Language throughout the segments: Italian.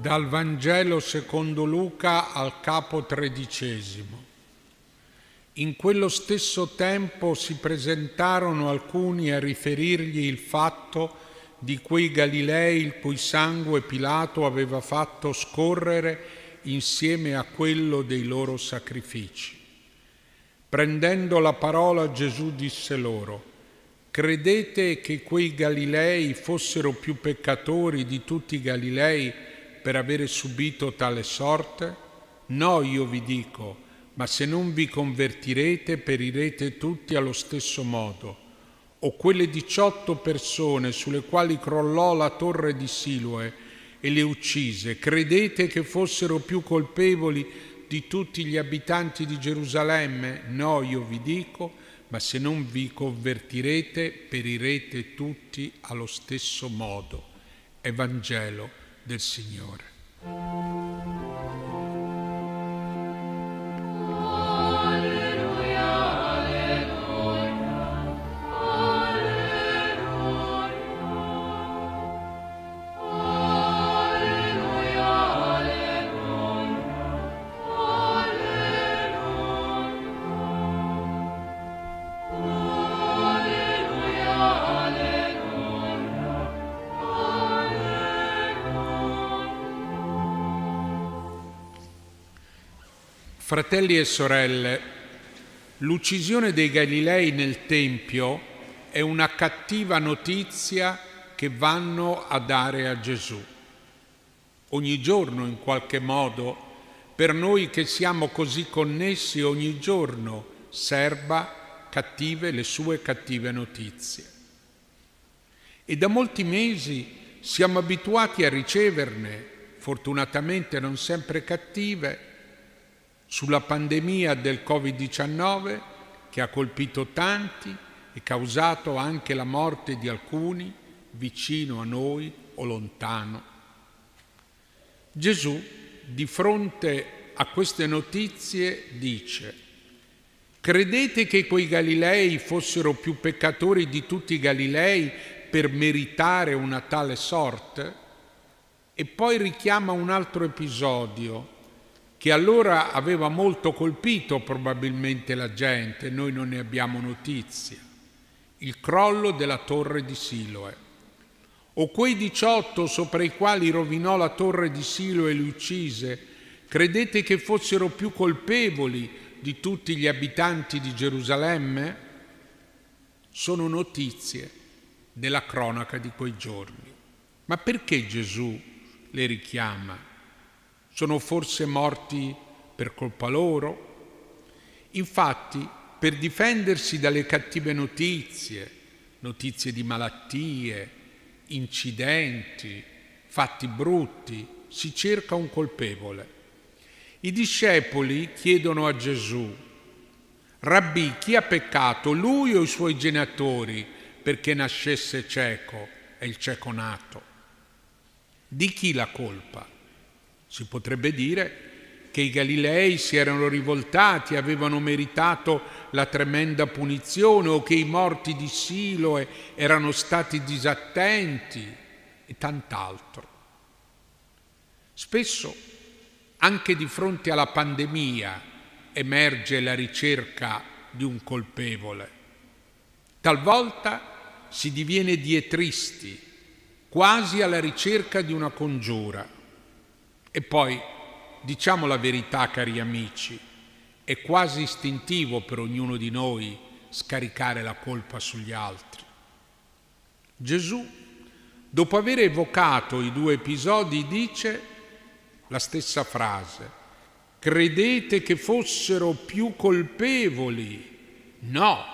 Dal Vangelo secondo Luca al capo tredicesimo. In quello stesso tempo si presentarono alcuni a riferirgli il fatto di quei Galilei il cui sangue Pilato aveva fatto scorrere insieme a quello dei loro sacrifici. Prendendo la parola Gesù disse loro, credete che quei Galilei fossero più peccatori di tutti i Galilei per avere subito tale sorte? No, io vi dico, ma se non vi convertirete perirete tutti allo stesso modo. O quelle diciotto persone sulle quali crollò la torre di Siloe e le uccise, credete che fossero più colpevoli di tutti gli abitanti di Gerusalemme? No, io vi dico, ma se non vi convertirete perirete tutti allo stesso modo. Evangelo del Signore. Fratelli e sorelle, l'uccisione dei Galilei nel Tempio è una cattiva notizia che vanno a dare a Gesù. Ogni giorno, in qualche modo, per noi che siamo così connessi, ogni giorno serba cattive le sue cattive notizie. E da molti mesi siamo abituati a riceverne, fortunatamente non sempre cattive, sulla pandemia del Covid-19 che ha colpito tanti e causato anche la morte di alcuni vicino a noi o lontano. Gesù, di fronte a queste notizie, dice, credete che quei Galilei fossero più peccatori di tutti i Galilei per meritare una tale sorte? E poi richiama un altro episodio che allora aveva molto colpito probabilmente la gente, noi non ne abbiamo notizia, il crollo della torre di Siloe. O quei 18 sopra i quali rovinò la torre di Siloe e li uccise, credete che fossero più colpevoli di tutti gli abitanti di Gerusalemme? Sono notizie della cronaca di quei giorni. Ma perché Gesù le richiama? Sono forse morti per colpa loro? Infatti, per difendersi dalle cattive notizie, notizie di malattie, incidenti, fatti brutti, si cerca un colpevole. I discepoli chiedono a Gesù, Rabbi, chi ha peccato, lui o i suoi genitori, perché nascesse cieco e il cieco nato? Di chi la colpa? Si potrebbe dire che i Galilei si erano rivoltati, avevano meritato la tremenda punizione o che i morti di Siloe erano stati disattenti e tant'altro. Spesso, anche di fronte alla pandemia, emerge la ricerca di un colpevole. Talvolta si diviene dietristi, quasi alla ricerca di una congiura. E poi, diciamo la verità, cari amici, è quasi istintivo per ognuno di noi scaricare la colpa sugli altri. Gesù, dopo aver evocato i due episodi, dice la stessa frase. Credete che fossero più colpevoli? No,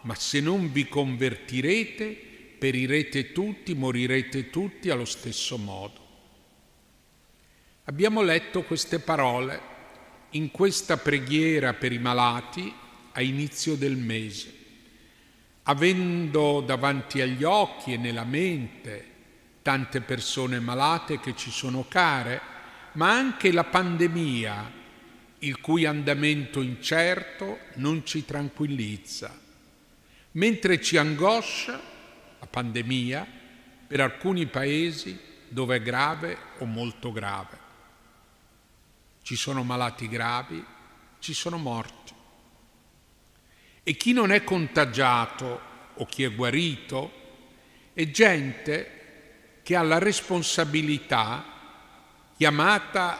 ma se non vi convertirete, perirete tutti, morirete tutti allo stesso modo. Abbiamo letto queste parole in questa preghiera per i malati a inizio del mese, avendo davanti agli occhi e nella mente tante persone malate che ci sono care, ma anche la pandemia, il cui andamento incerto non ci tranquillizza, mentre ci angoscia la pandemia per alcuni paesi dove è grave o molto grave. Ci sono malati gravi, ci sono morti. E chi non è contagiato o chi è guarito è gente che ha la responsabilità chiamata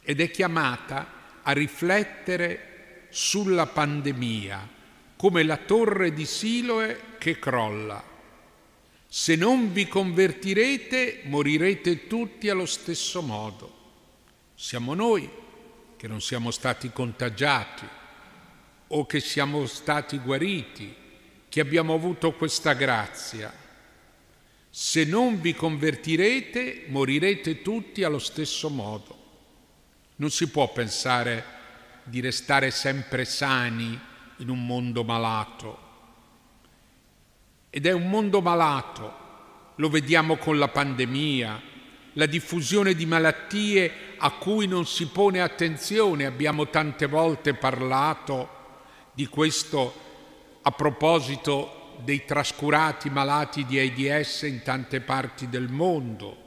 ed è chiamata a riflettere sulla pandemia come la torre di Siloe che crolla. Se non vi convertirete, morirete tutti allo stesso modo. Siamo noi che non siamo stati contagiati o che siamo stati guariti, che abbiamo avuto questa grazia. Se non vi convertirete, morirete tutti allo stesso modo. Non si può pensare di restare sempre sani in un mondo malato. Ed è un mondo malato, lo vediamo con la pandemia, la diffusione di malattie a cui non si pone attenzione. Abbiamo tante volte parlato di questo a proposito dei trascurati malati di AIDS in tante parti del mondo.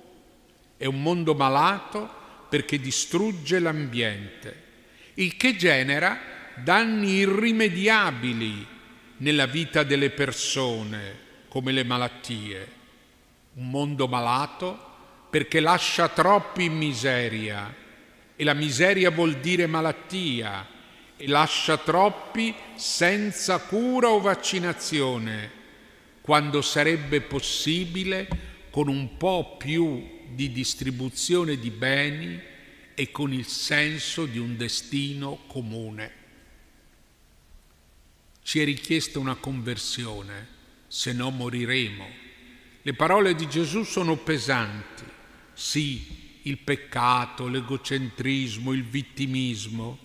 È un mondo malato perché distrugge l'ambiente, il che genera danni irrimediabili nella vita delle persone, come le malattie. Un mondo malato perché lascia troppi in miseria e la miseria vuol dire malattia e lascia troppi senza cura o vaccinazione, quando sarebbe possibile con un po' più di distribuzione di beni e con il senso di un destino comune. Ci è richiesta una conversione, se no moriremo. Le parole di Gesù sono pesanti. Sì, il peccato, l'egocentrismo, il vittimismo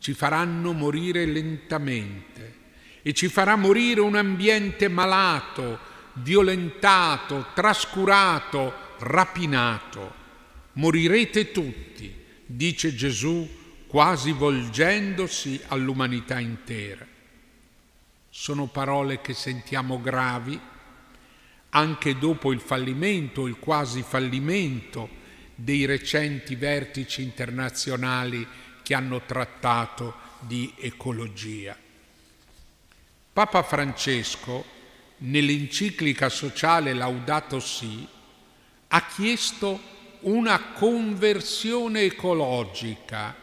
ci faranno morire lentamente e ci farà morire un ambiente malato, violentato, trascurato, rapinato. Morirete tutti, dice Gesù quasi volgendosi all'umanità intera. Sono parole che sentiamo gravi anche dopo il fallimento, il quasi fallimento dei recenti vertici internazionali che hanno trattato di ecologia. Papa Francesco, nell'enciclica sociale Laudato Si, ha chiesto una conversione ecologica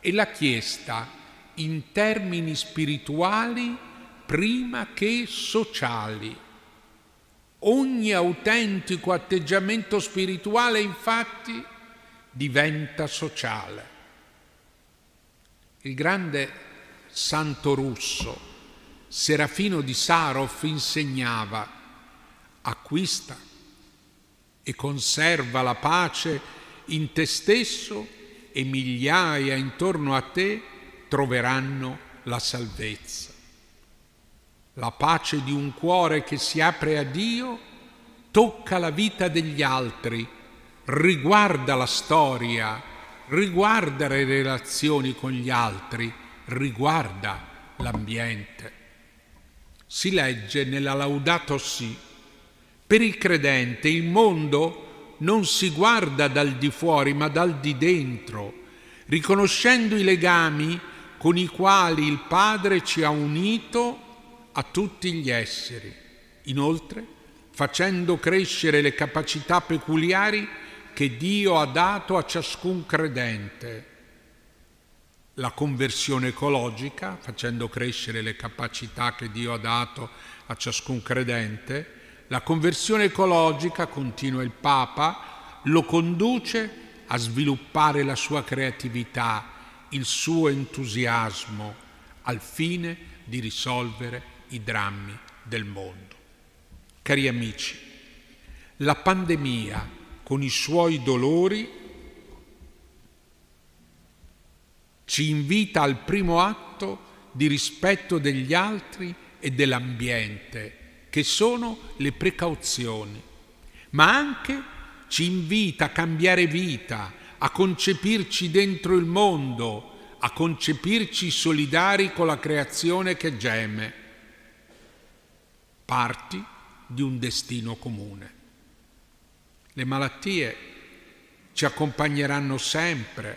e l'ha chiesta in termini spirituali prima che sociali. Ogni autentico atteggiamento spirituale infatti diventa sociale. Il grande santo russo Serafino di Sarov insegnava acquista e conserva la pace in te stesso e migliaia intorno a te troveranno la salvezza. La pace di un cuore che si apre a Dio tocca la vita degli altri, riguarda la storia, riguarda le relazioni con gli altri, riguarda l'ambiente. Si legge nella Laudato Si per il credente il mondo non si guarda dal di fuori ma dal di dentro, riconoscendo i legami con i quali il Padre ci ha unito a tutti gli esseri. Inoltre, facendo crescere le capacità peculiari che Dio ha dato a ciascun credente. La conversione ecologica, facendo crescere le capacità che Dio ha dato a ciascun credente, la conversione ecologica, continua il Papa, lo conduce a sviluppare la sua creatività, il suo entusiasmo, al fine di risolvere i drammi del mondo. Cari amici, la pandemia con i suoi dolori ci invita al primo atto di rispetto degli altri e dell'ambiente che sono le precauzioni, ma anche ci invita a cambiare vita, a concepirci dentro il mondo, a concepirci solidari con la creazione che geme, parti di un destino comune. Le malattie ci accompagneranno sempre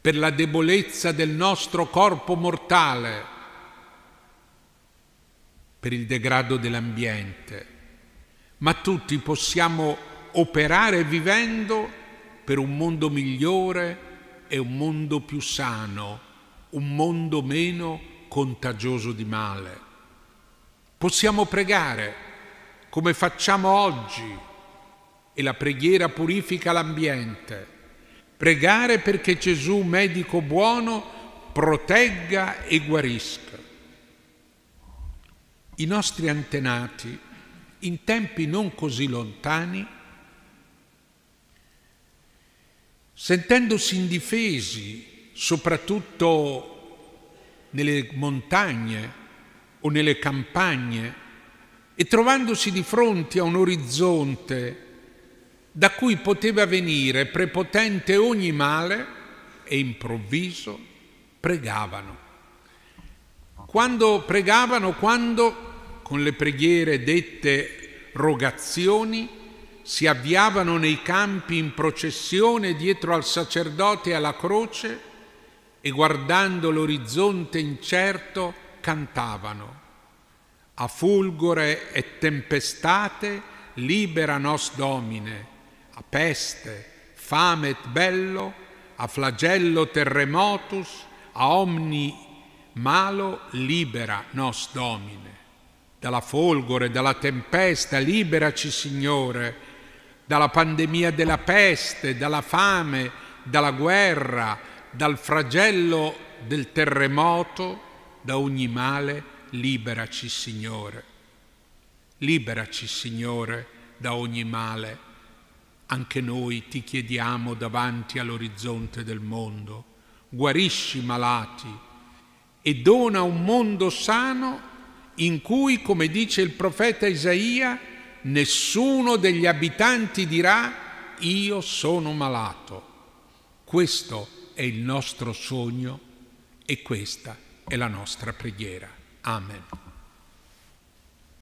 per la debolezza del nostro corpo mortale, per il degrado dell'ambiente, ma tutti possiamo operare vivendo per un mondo migliore e un mondo più sano, un mondo meno contagioso di male. Possiamo pregare come facciamo oggi e la preghiera purifica l'ambiente. Pregare perché Gesù, medico buono, protegga e guarisca. I nostri antenati, in tempi non così lontani, sentendosi indifesi, soprattutto nelle montagne o nelle campagne, e trovandosi di fronte a un orizzonte da cui poteva venire prepotente ogni male e improvviso pregavano. Quando pregavano, quando con le preghiere dette rogazioni si avviavano nei campi in processione dietro al sacerdote alla croce e guardando l'orizzonte incerto cantavano. A fulgore e tempestate libera nos Domine a peste, fame et bello, a flagello terremotus, a omni malo libera nos Domine. Dalla folgore, dalla tempesta, liberaci Signore, dalla pandemia della peste, dalla fame, dalla guerra, dal flagello del terremoto, da ogni male, liberaci Signore. Liberaci Signore da ogni male anche noi ti chiediamo davanti all'orizzonte del mondo, guarisci i malati e dona un mondo sano in cui, come dice il profeta Isaia, nessuno degli abitanti dirà io sono malato. Questo è il nostro sogno e questa è la nostra preghiera. Amen.